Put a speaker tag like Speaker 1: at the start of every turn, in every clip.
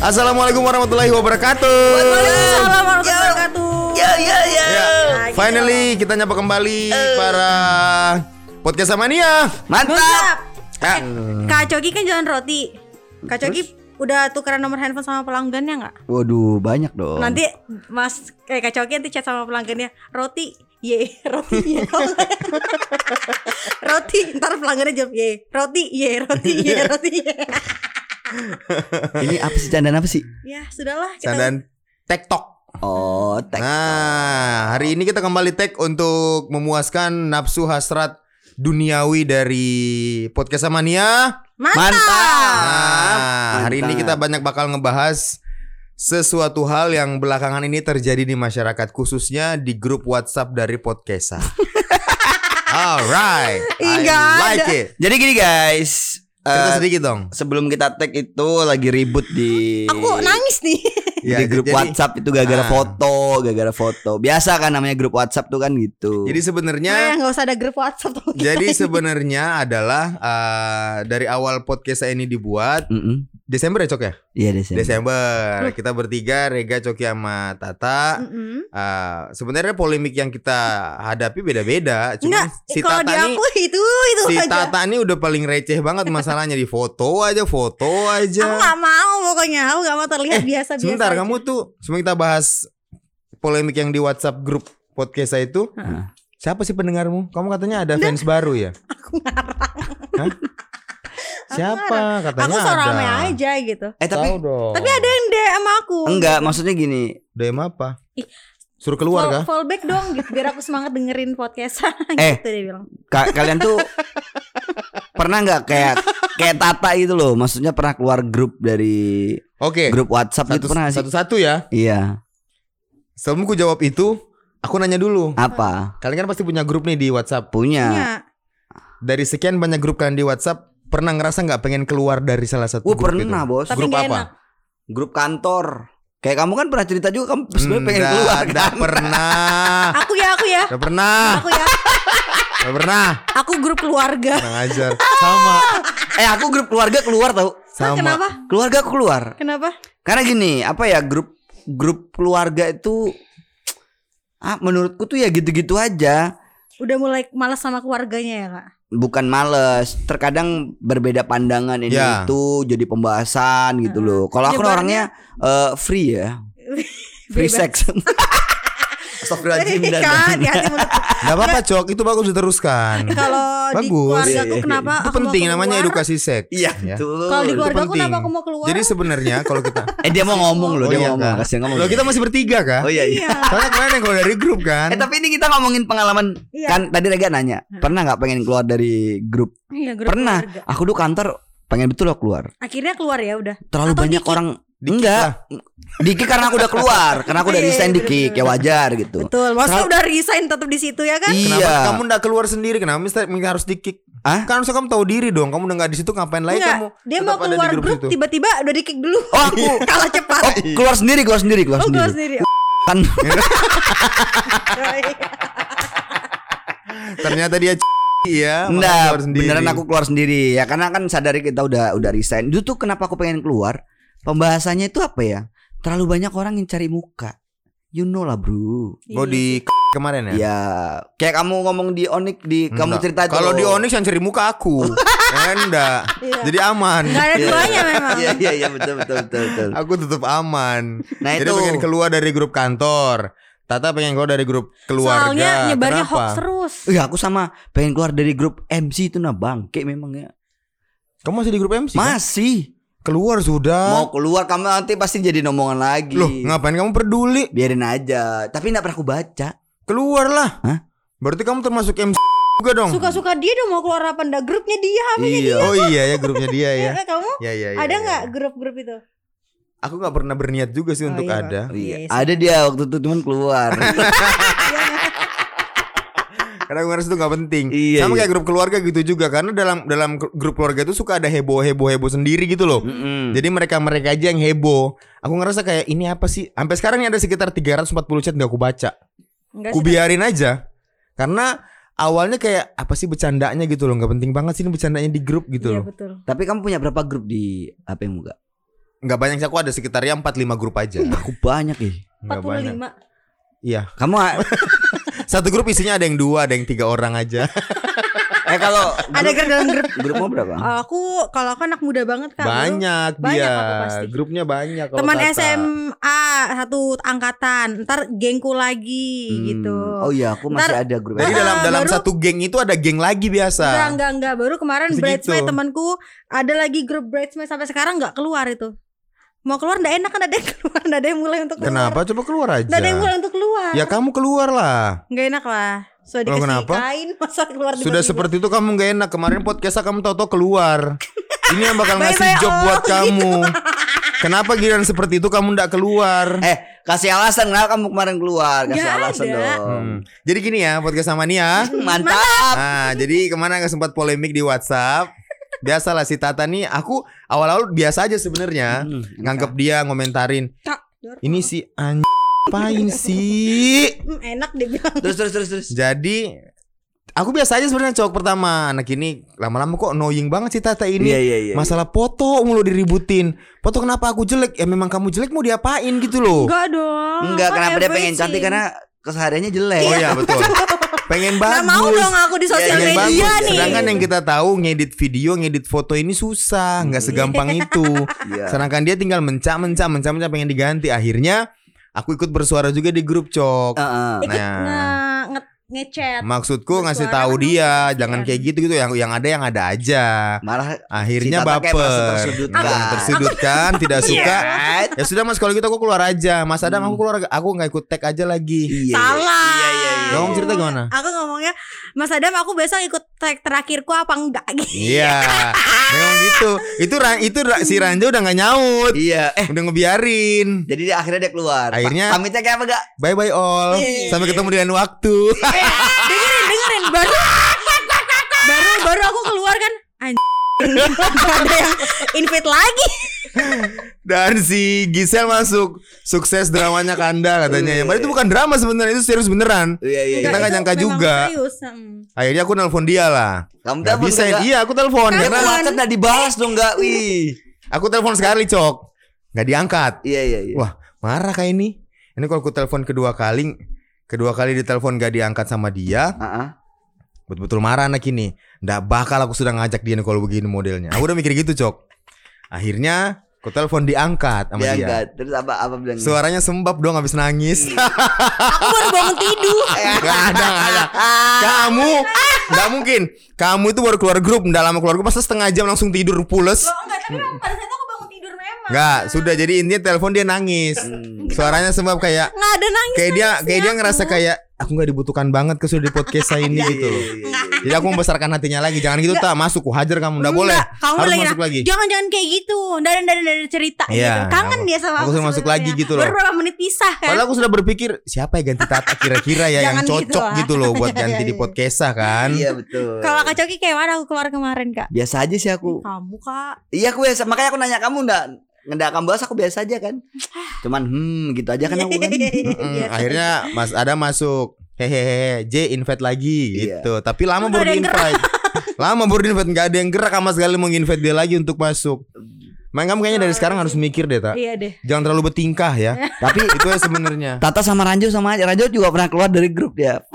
Speaker 1: Assalamualaikum warahmatullahi wabarakatuh.
Speaker 2: Waalaikumsalam warahmatullahi wabarakatuh.
Speaker 3: Ya ya ya.
Speaker 1: Finally kita nyapa kembali para podcast mania.
Speaker 3: Mantap.
Speaker 2: Mantap.
Speaker 1: Ya.
Speaker 2: Kak Coki kan jualan roti. Kak Coki udah tukeran nomor handphone sama pelanggannya nggak?
Speaker 3: Waduh, banyak dong.
Speaker 2: Nanti Mas kayak Kak Coki nanti chat sama pelanggannya roti ye roti ye roti ntar pelanggannya jawab ye roti ye roti ye roti ye
Speaker 3: Ini apa sih candaan apa sih?
Speaker 2: ya sudahlah kita
Speaker 1: Candaan TikTok.
Speaker 3: Oh, tek.
Speaker 1: Nah, hari ini kita kembali tag untuk memuaskan nafsu hasrat duniawi dari podcast mania.
Speaker 2: mantap,
Speaker 1: Nah, hari ini
Speaker 3: Mantap.
Speaker 1: kita banyak bakal ngebahas sesuatu hal yang belakangan ini terjadi di masyarakat khususnya di grup WhatsApp dari podcast. Alright, I like
Speaker 2: ada.
Speaker 1: it.
Speaker 3: Jadi gini guys,
Speaker 1: Cerita
Speaker 3: eh,
Speaker 1: sedikit dong.
Speaker 3: sebelum kita tag itu lagi ribut di
Speaker 2: aku nangis nih
Speaker 1: Ya,
Speaker 3: di grup
Speaker 1: jadi-
Speaker 3: WhatsApp itu gara-gara
Speaker 1: Ah.
Speaker 3: foto, gara-gara foto. Biasa kan namanya grup WhatsApp tuh kan gitu.
Speaker 1: Jadi
Speaker 2: Nah,
Speaker 1: sebenarnya
Speaker 2: nggak usah ada grup WhatsApp tuh
Speaker 1: jadi sebenarnya adalah eh, dari awal podcast ini dibuat
Speaker 3: Mm-mm.
Speaker 1: Desember ya Cok ya?
Speaker 3: Iya Desember.
Speaker 1: Desember. Kita bertiga Rega, Coki sama Tata.
Speaker 2: Mm-mm.
Speaker 1: Eh, sebenarnya polemik yang kita hadapi beda-beda. Cuma si
Speaker 2: kalau di
Speaker 1: Tata nih
Speaker 2: itu itu
Speaker 1: si
Speaker 2: aja.
Speaker 1: Tata nih udah paling receh banget masalahnya di foto aja, foto aja.
Speaker 2: Aku gak mau pokoknya Aku gak mau terlihat biasa-biasa
Speaker 1: Sebentar,
Speaker 2: aja.
Speaker 1: kamu tuh sebelum kita bahas polemik yang di WhatsApp grup podcast saya itu.
Speaker 2: Heeh.
Speaker 1: Siapa sih pendengarmu? Kamu katanya ada fans baru ya?
Speaker 2: Aku ngarang
Speaker 1: Hah? Siapa? Katanya
Speaker 2: Aku
Speaker 1: ada.
Speaker 2: seorang aja gitu
Speaker 3: Eh tapi
Speaker 1: Tahu dong.
Speaker 2: Tapi ada yang DM aku
Speaker 3: enggak, maksudnya gini.
Speaker 1: DM apa?
Speaker 2: Ih.
Speaker 1: Suruh keluar
Speaker 2: Fall,
Speaker 1: kah?
Speaker 2: Fallback dong gitu Biar aku semangat dengerin podcast
Speaker 3: Eh.
Speaker 2: Gitu dia bilang
Speaker 3: ka- kalian tuh pernah nggak kayak kayak Tata itu loh, maksudnya pernah keluar grup dari
Speaker 1: Oke.
Speaker 3: grup WhatsApp
Speaker 1: Satu,
Speaker 3: gitu pernah sih?
Speaker 1: satu-satu ya.
Speaker 3: Iya.
Speaker 1: Sebelum ku jawab itu, aku nanya dulu.
Speaker 3: Apa?
Speaker 1: Kalian kan pasti punya grup nih di WhatsApp.
Speaker 3: Punya.
Speaker 2: Punya
Speaker 1: Dari sekian banyak grup kalian di WhatsApp, pernah ngerasa nggak pengen keluar dari salah satu
Speaker 3: Wah
Speaker 1: grup
Speaker 3: pernah
Speaker 1: itu?
Speaker 3: bos.
Speaker 2: Tapi
Speaker 1: Grup apa?
Speaker 2: enak
Speaker 3: Grup kantor. Kayak kamu kan pernah cerita juga kamu sebenarnya pengen keluar kan?
Speaker 1: pernah.
Speaker 2: Aku ya aku ya
Speaker 1: Nggak pernah.
Speaker 2: Aku ya
Speaker 1: Nggak pernah.
Speaker 2: Aku grup keluarga
Speaker 1: Kurang ajar. Sama.
Speaker 3: Eh aku grup keluarga keluar tau.
Speaker 1: Sama.
Speaker 2: Kenapa?
Speaker 3: Keluarga aku keluar.
Speaker 2: Kenapa?
Speaker 3: Karena gini, apa ya grup grup keluarga itu ah menurutku tuh ya gitu-gitu aja.
Speaker 2: Udah mulai malas sama keluarganya ya kak
Speaker 3: Bukan males, terkadang berbeda pandangan ini
Speaker 1: Ya.
Speaker 3: itu jadi pembahasan gitu loh. Kalau aku orangnya eh, free ya, free sex. Astagfirullahaladzim dan-
Speaker 2: Kan
Speaker 1: Gak apa-apa cok, itu bagus diteruskan.
Speaker 2: Kalau di
Speaker 1: Bagus.
Speaker 2: keluarga aku
Speaker 3: Iya, iya,
Speaker 2: kenapa
Speaker 1: Itu penting namanya edukasi seks.
Speaker 3: Iya,
Speaker 1: ya.
Speaker 3: betul.
Speaker 2: Kalau di
Speaker 1: Itu
Speaker 2: keluarga aku
Speaker 1: penting.
Speaker 2: kenapa aku mau keluar?
Speaker 1: Jadi sebenarnya kalau kita
Speaker 3: Eh dia mau ngomong loh,
Speaker 1: Oh
Speaker 3: dia
Speaker 1: iya
Speaker 3: mau ngomong, kasih ngomong.
Speaker 1: Loh kita masih bertiga kah?
Speaker 3: Oh iya iya.
Speaker 2: Iya.
Speaker 1: Soalnya kemarin yang keluar dari grup kan.
Speaker 3: Eh tapi ini kita ngomongin pengalaman
Speaker 2: Iya.
Speaker 3: kan tadi Rega nanya, pernah nggak pengen keluar dari grup?
Speaker 2: Iya, grup
Speaker 3: Pernah. Aku dulu kantor pengen betul loh keluar.
Speaker 2: Akhirnya keluar ya udah.
Speaker 3: Terlalu
Speaker 2: Atau
Speaker 3: banyak
Speaker 2: dikit?
Speaker 3: orang
Speaker 1: Dikit
Speaker 3: enggak. Diki karena aku udah keluar, karena aku udah
Speaker 2: Iya,
Speaker 3: resign
Speaker 2: bener,
Speaker 3: Diki,
Speaker 2: bener,
Speaker 3: kayak wajar gitu.
Speaker 2: Betul. Maksudnya
Speaker 3: Terlalu-
Speaker 2: udah resign tetap di situ ya kan?
Speaker 1: Kenapa
Speaker 3: Iya.
Speaker 1: kamu nggak keluar sendiri? Kenapa mesti mesti harus di-kick?
Speaker 3: Hah?
Speaker 1: Kan harusnya kamu tahu diri dong. Kamu udah nggak di situ ngapain lagi
Speaker 2: Enggak,
Speaker 1: kamu?
Speaker 2: dia
Speaker 1: tetap
Speaker 2: mau keluar grup, tiba-tiba udah di kick dulu.
Speaker 3: Oh aku
Speaker 2: Kalah cepat.
Speaker 3: oh, keluar sendiri, keluar sendiri, keluar
Speaker 2: Oh, keluar
Speaker 3: sendiri.
Speaker 2: sendiri.
Speaker 3: Kan
Speaker 1: Ternyata dia c- Iya, sendiri.
Speaker 3: beneran aku keluar sendiri ya karena kan sadari kita udah udah resign. Itu tuh kenapa aku pengen keluar? Pembahasannya itu apa ya? Terlalu banyak orang yang cari muka. You know lah, Bro.
Speaker 1: Oh di k- kemarin ya?
Speaker 3: Ya, kayak kamu ngomong di Onik di kamu
Speaker 1: Enggak.
Speaker 3: cerita itu.
Speaker 1: Kalau di Onyx yang cari muka aku. ya enggak.
Speaker 2: Iya.
Speaker 1: Jadi aman.
Speaker 2: Enggak ada
Speaker 3: Iya.
Speaker 2: duanya memang.
Speaker 3: Iya iya iya betul betul betul betul.
Speaker 1: Aku tetap aman.
Speaker 3: Nah
Speaker 1: Jadi
Speaker 3: itu
Speaker 1: pengen keluar dari grup kantor. Tata pengen keluar dari grup keluarga.
Speaker 2: Soalnya nyebarnya
Speaker 1: Kenapa?
Speaker 2: hoax terus.
Speaker 3: Iya aku sama pengen keluar dari grup MC itu nah bangke memang ya.
Speaker 1: Kamu masih di grup MC? kan? Keluar sudah.
Speaker 3: mau keluar kamu nanti pasti jadi omongan lagi.
Speaker 1: Loh, ngapain kamu peduli?
Speaker 3: Biarin aja. Tapi enggak pernah aku baca.
Speaker 1: Keluarlah.
Speaker 3: Hah?
Speaker 1: Berarti kamu termasuk MC juga dong.
Speaker 2: Suka-suka dia dong mau keluar apa enggak grupnya dia.
Speaker 3: Iya.
Speaker 1: Oh iya ya grupnya dia ya.
Speaker 2: Ya, kamu
Speaker 1: Ya ya ya.
Speaker 2: ada
Speaker 1: ya.
Speaker 2: nggak grup-grup itu?
Speaker 1: Aku nggak pernah berniat juga sih
Speaker 2: Oh,
Speaker 1: untuk
Speaker 2: iya,
Speaker 1: ada.
Speaker 3: Iya.
Speaker 2: Yes.
Speaker 3: Ada dia waktu itu cuman keluar.
Speaker 1: Karena aku ngerasa itu nggak penting.
Speaker 3: Iya,
Speaker 1: Sama
Speaker 3: iya.
Speaker 1: kayak grup keluarga gitu juga. Karena dalam dalam grup keluarga itu suka ada heboh heboh heboh sendiri gitu loh.
Speaker 3: Mm-mm.
Speaker 1: Jadi mereka mereka aja yang heboh. Aku ngerasa kayak ini apa sih? Sampai sekarang ini ada sekitar 340 chat nggak aku baca.
Speaker 2: Enggak
Speaker 1: Ku
Speaker 2: sih.
Speaker 1: biarin aja. Karena awalnya kayak apa sih bercandanya gitu loh. nggak penting banget sih ini bercandanya di grup gitu
Speaker 2: Iya
Speaker 1: loh.
Speaker 2: betul.
Speaker 3: Tapi kamu punya berapa grup di HP mu gak?
Speaker 1: nggak banyak sih aku ada sekitar ya 4 5 grup aja.
Speaker 3: Aku banyak ih.
Speaker 1: Nggak banyak.
Speaker 2: 45.
Speaker 1: Iya.
Speaker 3: Kamu
Speaker 1: Satu grup isinya ada yang dua, ada yang tiga orang aja.
Speaker 3: eh kalau
Speaker 2: Ada grup dalam grup.
Speaker 3: grupmu berapa?
Speaker 2: Aku kalau aku anak muda banget dulu.
Speaker 1: banyak,
Speaker 2: Banyak
Speaker 1: dia.
Speaker 2: aku pasti.
Speaker 1: Grupnya banyak kalau
Speaker 2: Teman
Speaker 1: Tata.
Speaker 2: SMA satu angkatan, ntar gengku lagi
Speaker 3: Hmm.
Speaker 2: gitu.
Speaker 3: Oh iya, aku masih
Speaker 2: Ntar-
Speaker 3: ada grup.
Speaker 1: Jadi dalam dalam
Speaker 2: baru-
Speaker 1: satu geng itu ada geng lagi biasa.
Speaker 2: Enggak, enggak, enggak. Baru kemarin
Speaker 1: Segitu.
Speaker 2: bridesmaid temanku ada lagi grup bridesmaid sampai sekarang enggak keluar itu. Mau keluar enggak enak kan ada yang keluar, enggak ada yang mulai untuk keluar.
Speaker 1: Kenapa? Coba keluar aja.
Speaker 2: Enggak ada yang mulai untuk keluar.
Speaker 1: Ya kamu keluar lah.
Speaker 2: Enggak enak lah. Sudah dikasih
Speaker 1: kenapa?
Speaker 2: kain masa keluar
Speaker 1: Sudah
Speaker 2: tiba-tiba.
Speaker 1: seperti itu kamu nggak enak. Kemarin podcastnya kamu tahu-tahu keluar. Ini yang bakal ngasih
Speaker 2: Bye-bye,
Speaker 1: job
Speaker 2: oh,
Speaker 1: buat kamu. Kenapa giliran seperti itu kamu nggak keluar?
Speaker 3: Eh, kasih alasan kenapa kamu kemarin keluar? Kasih
Speaker 2: Nggak
Speaker 3: alasan
Speaker 2: ada.
Speaker 3: dong.
Speaker 1: Hmm. Jadi gini ya podcast sama Nia.
Speaker 3: Mantap.
Speaker 1: Nah, jadi ke mana nggak sempat polemik di WhatsApp. Biasalah si Tata nih, aku awal-awal biasa aja sebenarnya.
Speaker 3: Hmm,
Speaker 1: Nganggep dia ngomentarin,
Speaker 2: Kak, Jor.
Speaker 1: ini si anj apain sih?
Speaker 2: Hmm, enak dia bilang.
Speaker 3: Terus terus terus terus.
Speaker 1: Jadi aku biasa aja sebenarnya cowok pertama. Anak ini lama-lama kok annoying banget si Tata ini.
Speaker 3: Iya iya iya.
Speaker 1: Masalah foto mulu diributin. Foto kenapa aku jelek? Ya memang kamu jelek mau diapain gitu loh.
Speaker 2: Enggak dong.
Speaker 3: Enggak,
Speaker 2: kan
Speaker 3: kenapa dia pengen cantik karena kesehariannya jelek.
Speaker 1: Oh iya betul. Pengen
Speaker 2: Nggak
Speaker 1: bagus.
Speaker 2: mau dong aku di sosial
Speaker 3: Iya,
Speaker 1: Pengen
Speaker 2: media
Speaker 1: bagus.
Speaker 2: nih.
Speaker 1: Sedangkan yang kita tahu ngedit video, ngedit foto ini susah, nggak segampang itu.
Speaker 3: Iya.
Speaker 1: Sedangkan dia tinggal mencak mencak mencak mencak pengen diganti. Akhirnya aku ikut bersuara juga di grup cok.
Speaker 3: Heeh.
Speaker 2: Ikut
Speaker 1: Nah.
Speaker 2: nge, nge ngechat.
Speaker 1: Maksudku ngasih tahu dia jangan kayak gitu gitu yang yang ada yang ada aja.
Speaker 3: Malah
Speaker 1: Akhirnya baper.
Speaker 3: tersudutkan.
Speaker 1: Nah, tersudutkan, tidak suka. Ya sudah Mas kalau gitu aku keluar aja. Mas Adam aku keluar aku nggak ikut tag aja lagi.
Speaker 3: Iya,
Speaker 2: Salah.
Speaker 3: Iya iya iya.
Speaker 1: Kamu cerita gimana?
Speaker 2: Aku ngomongnya Mas Adam aku besok ikut tag terakhirku apa enggak gitu.
Speaker 1: Iya, memang gitu. Itu itu si Ranja udah nggak nyaut,
Speaker 3: Iya. Eh,
Speaker 1: udah ngebiarin.
Speaker 3: jadi dia akhirnya dia keluar.
Speaker 1: Akhirnya-
Speaker 3: Pa- pamitnya kayak apa gak?
Speaker 1: Bye bye all.
Speaker 2: Iya.
Speaker 1: Sampai ketemu dengan waktu.
Speaker 2: dengerin dengerin baru baru baru aku keluar kan anjing ada yang invite lagi
Speaker 1: Dan si Gisel masuk sukses dramanya Kanda katanya. Yang padahal itu bukan drama sebenarnya itu serius beneran.
Speaker 3: Iya iya.
Speaker 1: Kita
Speaker 3: iya.
Speaker 2: Enggak,
Speaker 1: nggak nyangka juga.
Speaker 2: serius. Hmm.
Speaker 1: Akhirnya aku nelpon dia lah.
Speaker 3: Kamu
Speaker 1: Gak bisa.
Speaker 3: kagak?
Speaker 1: Iya, aku telepon
Speaker 3: Karena WhatsApp nggak dibalas dong nggak? Wih.
Speaker 1: aku telepon sekali, Cok. Gak diangkat.
Speaker 3: Iya iya iya.
Speaker 1: Wah, marah kayak ini. Ini kalau aku telepon kedua kali, kedua kali ditelepon gak diangkat sama dia,
Speaker 3: Heeh.
Speaker 1: betul-betul marah anak ini. Nggak bakal aku sudah ngajak dia nih kalau begini modelnya. Aku udah mikir gitu, Cok. Akhirnya aku telepon diangkat sama dia.
Speaker 3: Diangkat. Terus apa apa bilang?
Speaker 1: Suaranya sembab dong habis nangis.
Speaker 2: aku baru bangun tidur
Speaker 1: Gak ada, gak ada. Kamu nggak mungkin. Kamu itu baru keluar grup, nggak lama keluar grup, masa setengah jam langsung tidur pules.
Speaker 2: Loh, enggak tapi memang pada saat itu aku bangun tidur memang
Speaker 1: Nggak, sudah jadi intinya telepon dia nangis.
Speaker 3: Hmm.
Speaker 1: Suaranya sembab kayak
Speaker 2: nggak ada nangis
Speaker 1: kayak dia kayak dia ngerasa kayak aku nggak dibutuhkan banget ke sudah di podcast saya ini gitu loh. Jadi aku membesarkan hatinya lagi. Jangan gitu tak masuk, ku hajar kamu. Nggak boleh.
Speaker 2: Enggak, kamu
Speaker 1: Harus
Speaker 2: lagi
Speaker 1: masuk
Speaker 2: nah,
Speaker 1: lagi.
Speaker 2: Jangan jangan kayak gitu. Ada cerita
Speaker 1: Iya,
Speaker 2: gitu. Kangen
Speaker 1: aku-
Speaker 2: dia sama
Speaker 1: aku
Speaker 2: aku.
Speaker 1: masuk lagi gitu loh.
Speaker 2: Baru berapa menit pisah kan?
Speaker 1: Padahal aku sudah berpikir siapa ya ganti Tata kira-kira ya yang
Speaker 2: gitu
Speaker 1: cocok gitu loh buat ganti di podcast kan.
Speaker 3: Iya betul.
Speaker 2: Kalau Kak Coki kayak mana aku keluar kemarin Kak?
Speaker 3: Biasa aja sih aku.
Speaker 2: Kamu Kak.
Speaker 3: Iya aku biasa. Makanya aku nanya kamu ndak nggak akan bahas aku biasa aja kan. Cuman hmm gitu aja kan aku kan.
Speaker 2: Iya,
Speaker 1: akhirnya Mas ada masuk hehehe J invite lagi
Speaker 3: Iya.
Speaker 1: gitu. Tapi lama baru di invite. lama baru di invite nggak ada yang gerak sama sekali mau invite dia lagi untuk masuk. Makanya kamu kayaknya dari sekarang harus mikir deh, tak.
Speaker 2: Iya deh.
Speaker 1: Jangan terlalu bertingkah ya.
Speaker 3: Tapi
Speaker 1: Itu ya sebenarnya.
Speaker 3: Tata sama Ranjo sama aja. Ranjo juga pernah keluar dari grup dia.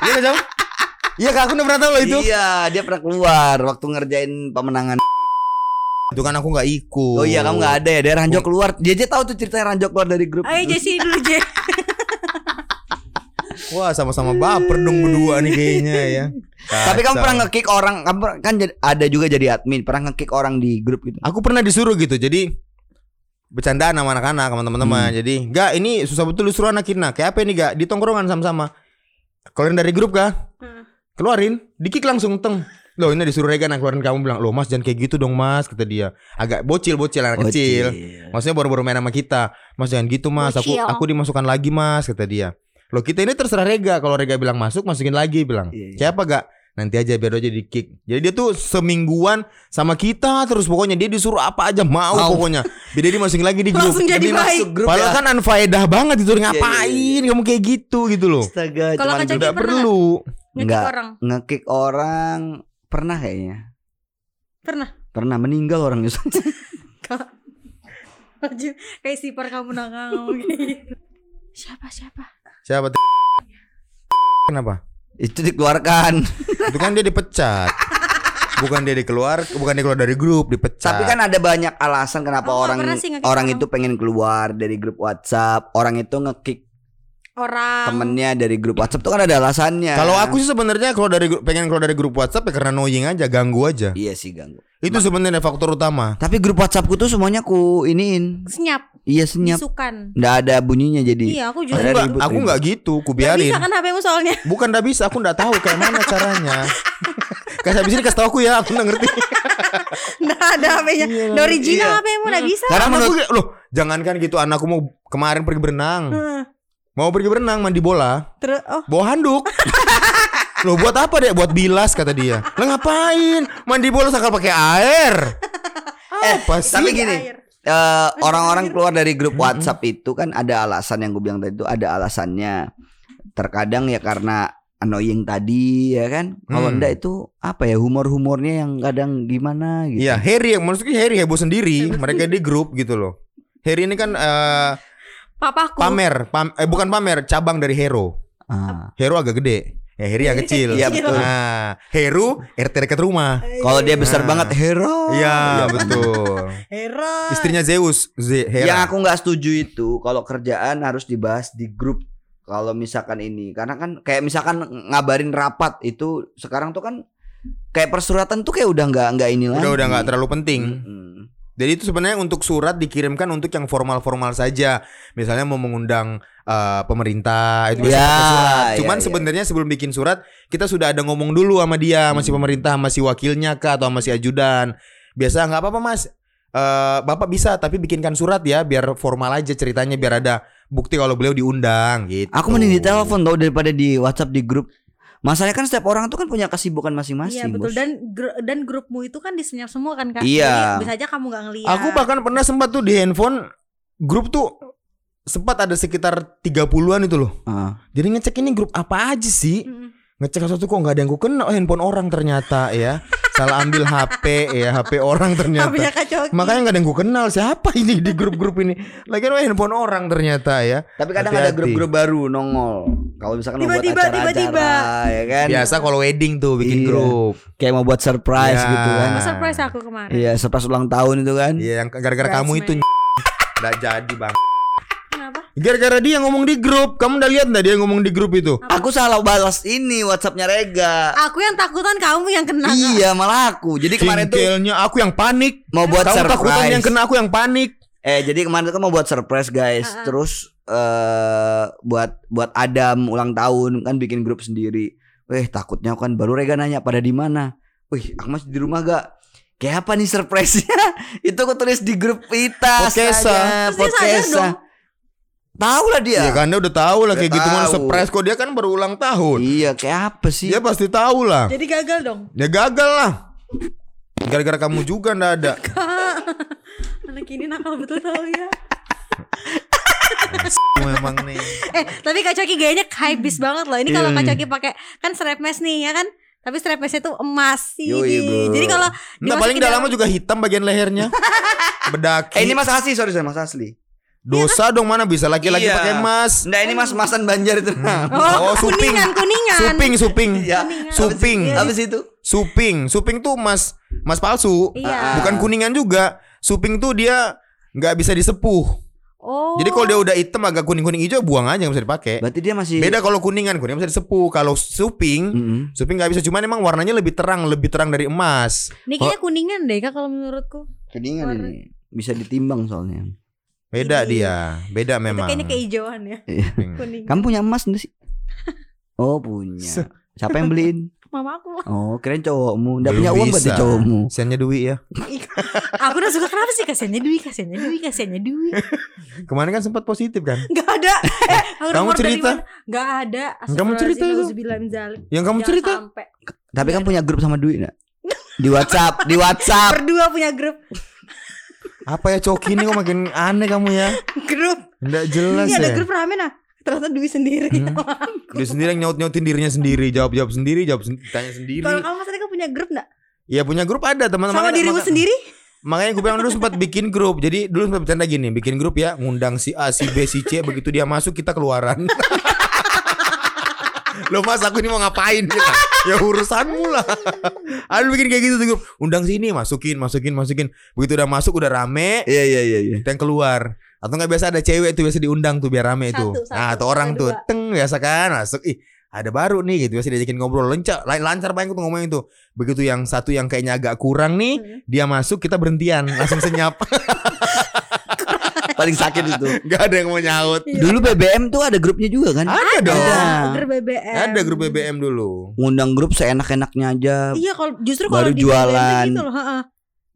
Speaker 1: Iya kan, Jam? Iya, Kak, aku udah pernah tahu loh itu.
Speaker 3: Iya, dia pernah keluar waktu ngerjain pemenangan.
Speaker 1: Itu kan aku nggak ikut.
Speaker 3: Oh iya, kamu nggak ada ya. Dari Ranjo keluar. Dia aja tahu tuh ceritanya Ranjo keluar dari grup.
Speaker 2: Ayo Jesse dulu Je.
Speaker 1: Wah, sama-sama baper dong berdua nih kayaknya ya.
Speaker 3: Tapi kamu
Speaker 1: Kacau.
Speaker 3: pernah nge-kick orang, kamu kan ada juga jadi admin, pernah nge-kick orang di grup gitu.
Speaker 1: Aku pernah disuruh gitu. Jadi bercandaan sama anak-anak sama teman-teman. Jadi, "Enggak, ini susah betul disuruh anak kita. Kayak apa ini, Gak? Di tongkrongan sama-sama. Keluarin dari grup kah?
Speaker 2: Hmm.
Speaker 1: Keluarin, dikik langsung teng. Loh, ini disuruh Rega nah, keluarin kamu bilang, "Loh, Mas jangan kayak gitu dong, Mas," kata dia. Agak bocil-bocil anak kecil. Maksudnya baru-baru main sama kita. Mas jangan gitu, Mas. Aku
Speaker 2: Bocil.
Speaker 1: aku dimasukkan lagi, Mas, kata dia. Loh, kita ini terserah Rega. Kalau Rega bilang masuk, masukin lagi bilang.
Speaker 3: Iya, iya.
Speaker 1: Siapa gak? Nanti aja biar aja di kick. Jadi dia tuh semingguan sama kita terus pokoknya dia disuruh apa aja mau,
Speaker 3: Mau.
Speaker 1: pokoknya. Biar dia dimasukin lagi di grup.
Speaker 2: Langsung jadi
Speaker 3: Demi
Speaker 2: baik.
Speaker 3: masuk grup
Speaker 1: Padahal
Speaker 3: ya.
Speaker 1: kan unfaedah banget disuruh
Speaker 3: iya,
Speaker 1: ngapain kamu kayak gitu gitu loh.
Speaker 3: Astaga,
Speaker 2: Kalau
Speaker 3: cuman
Speaker 2: Caki
Speaker 1: Tidak
Speaker 2: pernah
Speaker 1: perlu.
Speaker 2: Nge-kick
Speaker 3: Nggak.
Speaker 2: orang.
Speaker 3: nge-kick orang pernah kayaknya.
Speaker 2: Pernah.
Speaker 3: Pernah meninggal orang itu.
Speaker 2: Kayak sipar kamu nakal gitu. Siapa siapa?
Speaker 1: Siapa? Kenapa?
Speaker 3: Itu dikeluarkan.
Speaker 1: Itu kan dia dipecat. Bukan dia dikeluar, bukan dia keluar dari grup, dipecat.
Speaker 3: Tapi kan ada banyak alasan kenapa
Speaker 2: Oh,
Speaker 3: orang orang. itu pengen keluar dari grup WhatsApp. Orang itu ngekick
Speaker 2: Orang
Speaker 3: temennya dari grup WhatsApp tuh kan ada alasannya.
Speaker 1: Kalau aku sih sebenarnya kalau dari gru- pengen keluar dari grup WhatsApp ya karena annoying aja, ganggu aja.
Speaker 3: Iya sih ganggu.
Speaker 1: Itu sebenarnya faktor utama.
Speaker 3: Tapi grup WhatsAppku tuh semuanya ku iniin.
Speaker 2: senyap,
Speaker 3: Iya senyap.
Speaker 2: isukan.
Speaker 3: Nggak ada bunyinya jadi.
Speaker 2: Iya, aku
Speaker 1: Aku
Speaker 2: juga.
Speaker 3: Ada
Speaker 1: nggak,
Speaker 3: ribut-
Speaker 1: aku
Speaker 3: ribut.
Speaker 1: nggak gitu, ku
Speaker 2: Gak
Speaker 1: biarin.
Speaker 2: bisa kan HPmu soalnya.
Speaker 1: Bukan nggak bisa, aku nggak tahu kayak mana caranya. Kasih habis ini kasih tau aku ya, aku nggak ngerti.
Speaker 2: Nggak ada HP-nya. The original
Speaker 3: Iya.
Speaker 2: HPmu nggak bisa.
Speaker 3: Karena menurut
Speaker 1: loh, jangankan gitu anakku mau kemarin pergi berenang.
Speaker 2: Heeh.
Speaker 1: Mau pergi berenang mandi bola,
Speaker 2: Terus oh
Speaker 1: bawa handuk. Loh buat apa deh? Buat bilas kata dia. Lah ngapain? Mandi bola sakal pakai air. Apa sih?
Speaker 3: tapi gini,
Speaker 2: air.
Speaker 3: eh, orang-orang keluar dari grup WhatsApp itu kan ada alasan yang gue bilang tadi itu ada alasannya. Terkadang ya karena annoying tadi ya kan. Kalau
Speaker 1: Hmm.
Speaker 3: enggak itu apa ya humor-humornya yang kadang gimana gitu.
Speaker 1: Iya, Harry yang maksudnya Harry heboh sendiri. Mereka di grup gitu loh. Harry ini kan eh,
Speaker 2: papaku.
Speaker 1: pamer, pam- eh bukan pamer, cabang dari Hero.
Speaker 3: Ah.
Speaker 1: Hero agak gede. Ya Harry yang kecil.
Speaker 3: Iya, betul.
Speaker 1: Nah, Heru RT dekat rumah.
Speaker 3: Kalau dia besar
Speaker 1: Nah.
Speaker 3: banget hero.
Speaker 1: Iya, betul.
Speaker 2: Hera.
Speaker 1: Istrinya Zeus, Ze Hera.
Speaker 3: Yang aku nggak setuju itu kalau kerjaan harus dibahas di grup. Kalau misalkan ini, karena kan kayak misalkan ngabarin rapat itu sekarang tuh kan kayak persuratan tuh kayak udah nggak nggak ini lagi.
Speaker 1: udah udah nggak terlalu penting.
Speaker 3: Mm-mm.
Speaker 1: Jadi itu sebenarnya untuk surat dikirimkan untuk yang formal-formal saja. Misalnya mau mengundang eh, pemerintah itu biasa
Speaker 3: Ya,
Speaker 1: pakai surat.
Speaker 3: ya,
Speaker 1: Cuman
Speaker 3: ya.
Speaker 1: sebenarnya sebelum bikin surat kita sudah ada ngomong dulu sama dia, masih
Speaker 3: Hmm.
Speaker 1: pemerintah, masih wakilnya kah atau masih ajudan. Biasa nggak apa-apa Mas. Eh, Bapak bisa tapi bikinkan surat ya biar formal aja ceritanya biar ada bukti kalau beliau diundang gitu.
Speaker 3: Aku mending di telepon tau daripada di WhatsApp di grup. Masalahnya kan setiap orang tuh kan punya kesibukan masing-masing.
Speaker 2: Iya betul
Speaker 3: Bos.
Speaker 2: dan gru- dan grupmu itu kan disenyap semua kan kak.
Speaker 3: Iya.
Speaker 2: Jadi bisa aja kamu nggak ngeliat.
Speaker 1: Aku bahkan pernah sempat tuh di handphone grup tuh sempat ada sekitar 30-an itu loh.
Speaker 3: Ah.
Speaker 1: Jadi ngecek ini grup apa aja sih?
Speaker 2: Mm-mm.
Speaker 1: ngecek satu kok nggak ada yang ku kena oh, handphone orang ternyata ya salah ambil HP ya HP orang ternyata makanya nggak ada yang ku kenal siapa ini di grup-grup ini lagi oh, handphone orang ternyata ya
Speaker 3: Tapi kadang ada
Speaker 1: Hati-hati.
Speaker 3: grup-grup baru nongol. Kalau misalkan mau buat
Speaker 2: Tiba-tiba,
Speaker 3: acara-acara
Speaker 2: tiba-tiba.
Speaker 3: ya kan.
Speaker 1: biasa kalau wedding tuh bikin
Speaker 3: Iya.
Speaker 1: grup
Speaker 3: Kayak mau buat surprise
Speaker 1: Ya.
Speaker 3: gitu kan.
Speaker 2: surprise aku kemarin.
Speaker 3: Iya, surprise ulang tahun itu kan.
Speaker 1: Iya yang gara-gara kamu itu nggak jadi bang
Speaker 2: Kenapa?
Speaker 1: gara-gara dia ngomong di grup kamu udah lihat nggak dia ngomong di grup itu
Speaker 3: Aku salah balas ini WhatsAppnya Rega.
Speaker 2: Aku yang takutan kamu yang kena.
Speaker 3: Iya, malah aku. Jadi kemarin tuh
Speaker 1: Jengkelnya aku yang panik
Speaker 3: mau buat
Speaker 1: kamu takutan
Speaker 3: surprise.
Speaker 1: yang kena aku yang panik
Speaker 3: Eh, jadi kemarin tuh kan mau buat surprise, guys.
Speaker 2: Ah, ah.
Speaker 3: Terus eh buat buat Adam ulang tahun kan bikin grup sendiri. Weh, takutnya kan baru Rega nanya pada di mana. Wih, aku masih di rumah gak? Kayak apa nih surprise-nya? Itu aku tulis di grup kita.
Speaker 1: Podcasta.
Speaker 2: dong.
Speaker 3: Tahu lah dia.
Speaker 1: Iya kan dia udah tahu lah kayak gitu
Speaker 3: tahu.
Speaker 1: surprise kok dia kan berulang tahun
Speaker 3: Iya, kayak apa sih?
Speaker 1: dia pasti tahu lah
Speaker 2: Jadi gagal dong.
Speaker 1: Ya gagal lah. Gara-gara kamu juga ndak ada.
Speaker 2: Anak ini nakal betul tau ya.
Speaker 1: Memang nih.
Speaker 2: Eh, tapi Kak Coki gayanya hypebeast banget loh. Ini
Speaker 3: Iya.
Speaker 2: kalau Kak Coki pakai kan strap mesh nih ya kan. Tapi strap meshnya tuh emas sih. Jadi kalau
Speaker 1: Enggak paling dalamnya juga hitam bagian lehernya. Bedaki.
Speaker 3: Eh, ini Mas asli, sorry, sorry, Mas asli.
Speaker 1: Dosa dong mana bisa laki-laki
Speaker 3: Iya.
Speaker 1: pakai emas.
Speaker 3: Enggak, ini Mas Masan Banjar itu.
Speaker 2: Oh,
Speaker 1: Oh, suping.
Speaker 2: kuningan, kuningan.
Speaker 1: Suping, suping.
Speaker 3: Iya.
Speaker 1: Suping.
Speaker 3: Habis itu
Speaker 1: Suping. Suping tuh emas emas palsu.
Speaker 2: Iya.
Speaker 1: Bukan kuningan juga. Suping tuh dia nggak bisa disepuh.
Speaker 2: Oh.
Speaker 1: Jadi kalau dia udah hitam agak kuning-kuning hijau buang aja nggak bisa dipakai.
Speaker 3: berarti dia masih
Speaker 1: Beda kalau kuningan, kuningan bisa disepuh. Kalau suping,
Speaker 3: Mm-mm.
Speaker 1: suping nggak bisa. Cuman emang warnanya lebih terang, lebih terang dari emas.
Speaker 2: Ini kayaknya kuningan deh Kak kalau menurutku.
Speaker 3: Kuningan
Speaker 2: Warna-
Speaker 3: ini. Bisa ditimbang soalnya.
Speaker 1: Beda
Speaker 2: Ini.
Speaker 1: dia, beda
Speaker 2: Itu
Speaker 1: memang.
Speaker 2: kayaknya kehijauan ya.
Speaker 1: Suping.
Speaker 2: Kuning.
Speaker 3: Kamu punya emas enggak sih? Oh, punya. Siapa yang beliin?
Speaker 2: Mama aku.
Speaker 3: Oh, keren cowokmu. Enggak
Speaker 1: Belum
Speaker 3: punya uang berarti cowokmu.
Speaker 1: Kasiannya Dwi ya.
Speaker 2: aku udah suka kenapa sih kasihannya Dwi, kasihannya Dwi, kasihannya Dwi.
Speaker 1: Kemarin kan sempat positif kan?
Speaker 2: Gak ada. Eh,
Speaker 1: Kamu
Speaker 2: rumor dari
Speaker 1: cerita?
Speaker 2: Gak ada.
Speaker 1: Kamu cerita itu? Yang kamu cerita?
Speaker 2: Sampai.
Speaker 3: Tapi kan punya grup sama Dwi enggak? Di WhatsApp, di WhatsApp.
Speaker 2: Berdua punya grup.
Speaker 1: Apa ya Coki ini kok makin aneh kamu ya?
Speaker 2: Grup.
Speaker 1: Enggak jelas
Speaker 2: Ini ada
Speaker 1: ya.
Speaker 2: grup rame nah. Ternyata Dwi sendiri.
Speaker 1: Hmm. Dia sendiri yang nyaut-nyautin dirinya sendiri, jawab-jawab sendiri, jawab sen- tanya sendiri.
Speaker 2: Kalau kamu Mas Reka punya grup gak?
Speaker 1: Iya punya grup ada teman-teman.
Speaker 2: Sama dirimu
Speaker 1: maka-
Speaker 2: sendiri?
Speaker 1: Makanya gue bilang dulu sempat bikin grup. Jadi dulu sempat bercanda gini, bikin grup ya, ngundang si A, si B, si C. Begitu dia masuk kita keluaran. Loh mas aku ini mau ngapain bilang, Ya urusanmu lah Ada bikin kayak gitu tuh grup Undang sini masukin masukin masukin Begitu udah masuk udah rame
Speaker 3: Iya iya iya iya.
Speaker 1: Kita yang keluar Atau nggak biasa ada cewek tuh biasa diundang tuh biar rame
Speaker 2: Satu,
Speaker 1: tuh
Speaker 2: satu,
Speaker 1: Nah atau orang
Speaker 2: ada
Speaker 1: tuh
Speaker 2: dua.
Speaker 1: Teng biasa kan masuk Ih ada baru nih gitu biasa diajakin ngobrol lancar lancar banget tuh ngomongin tuh begitu yang satu yang kayaknya agak kurang nih
Speaker 2: Hmm.
Speaker 1: dia masuk kita berhentian langsung senyap
Speaker 3: Paling sakit itu.
Speaker 1: nggak ada yang mau nyaut
Speaker 2: Iya.
Speaker 3: Dulu BBM tuh ada grupnya juga kan?
Speaker 1: ada dong
Speaker 3: Ada.
Speaker 2: Grup BBM.
Speaker 1: ada grup BBM dulu
Speaker 3: Ngundang grup seenak-enaknya aja.
Speaker 2: Iya kalau justru
Speaker 3: Baru
Speaker 2: kalau di BBM tuh
Speaker 3: jualan.
Speaker 2: gitu loh, heeh.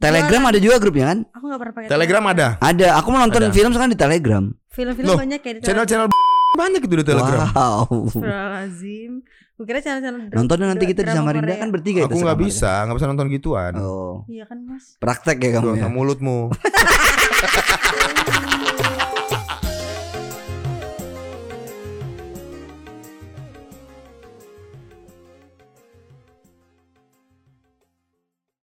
Speaker 3: Telegram ada juga grupnya kan?
Speaker 2: Aku gak pernah pakai
Speaker 1: Telegram ada
Speaker 3: Ada. Aku mau nonton
Speaker 1: Ada.
Speaker 3: film sekarang di Telegram.
Speaker 2: Film-film
Speaker 1: Loh,
Speaker 2: banyak kayak di
Speaker 1: channel-channel banyak itu di Telegram
Speaker 3: Wow.
Speaker 2: Astagfirullahaladzim. Gue kira channel-channel dra-
Speaker 3: Nonton nanti kita di Samarinda kan bertiga itu
Speaker 1: aku nggak
Speaker 3: Samarinda.
Speaker 1: bisa nggak bisa nonton gituan
Speaker 3: Oh.
Speaker 2: Iya kan mas
Speaker 3: Praktek ya kamu ya.
Speaker 1: mulutmu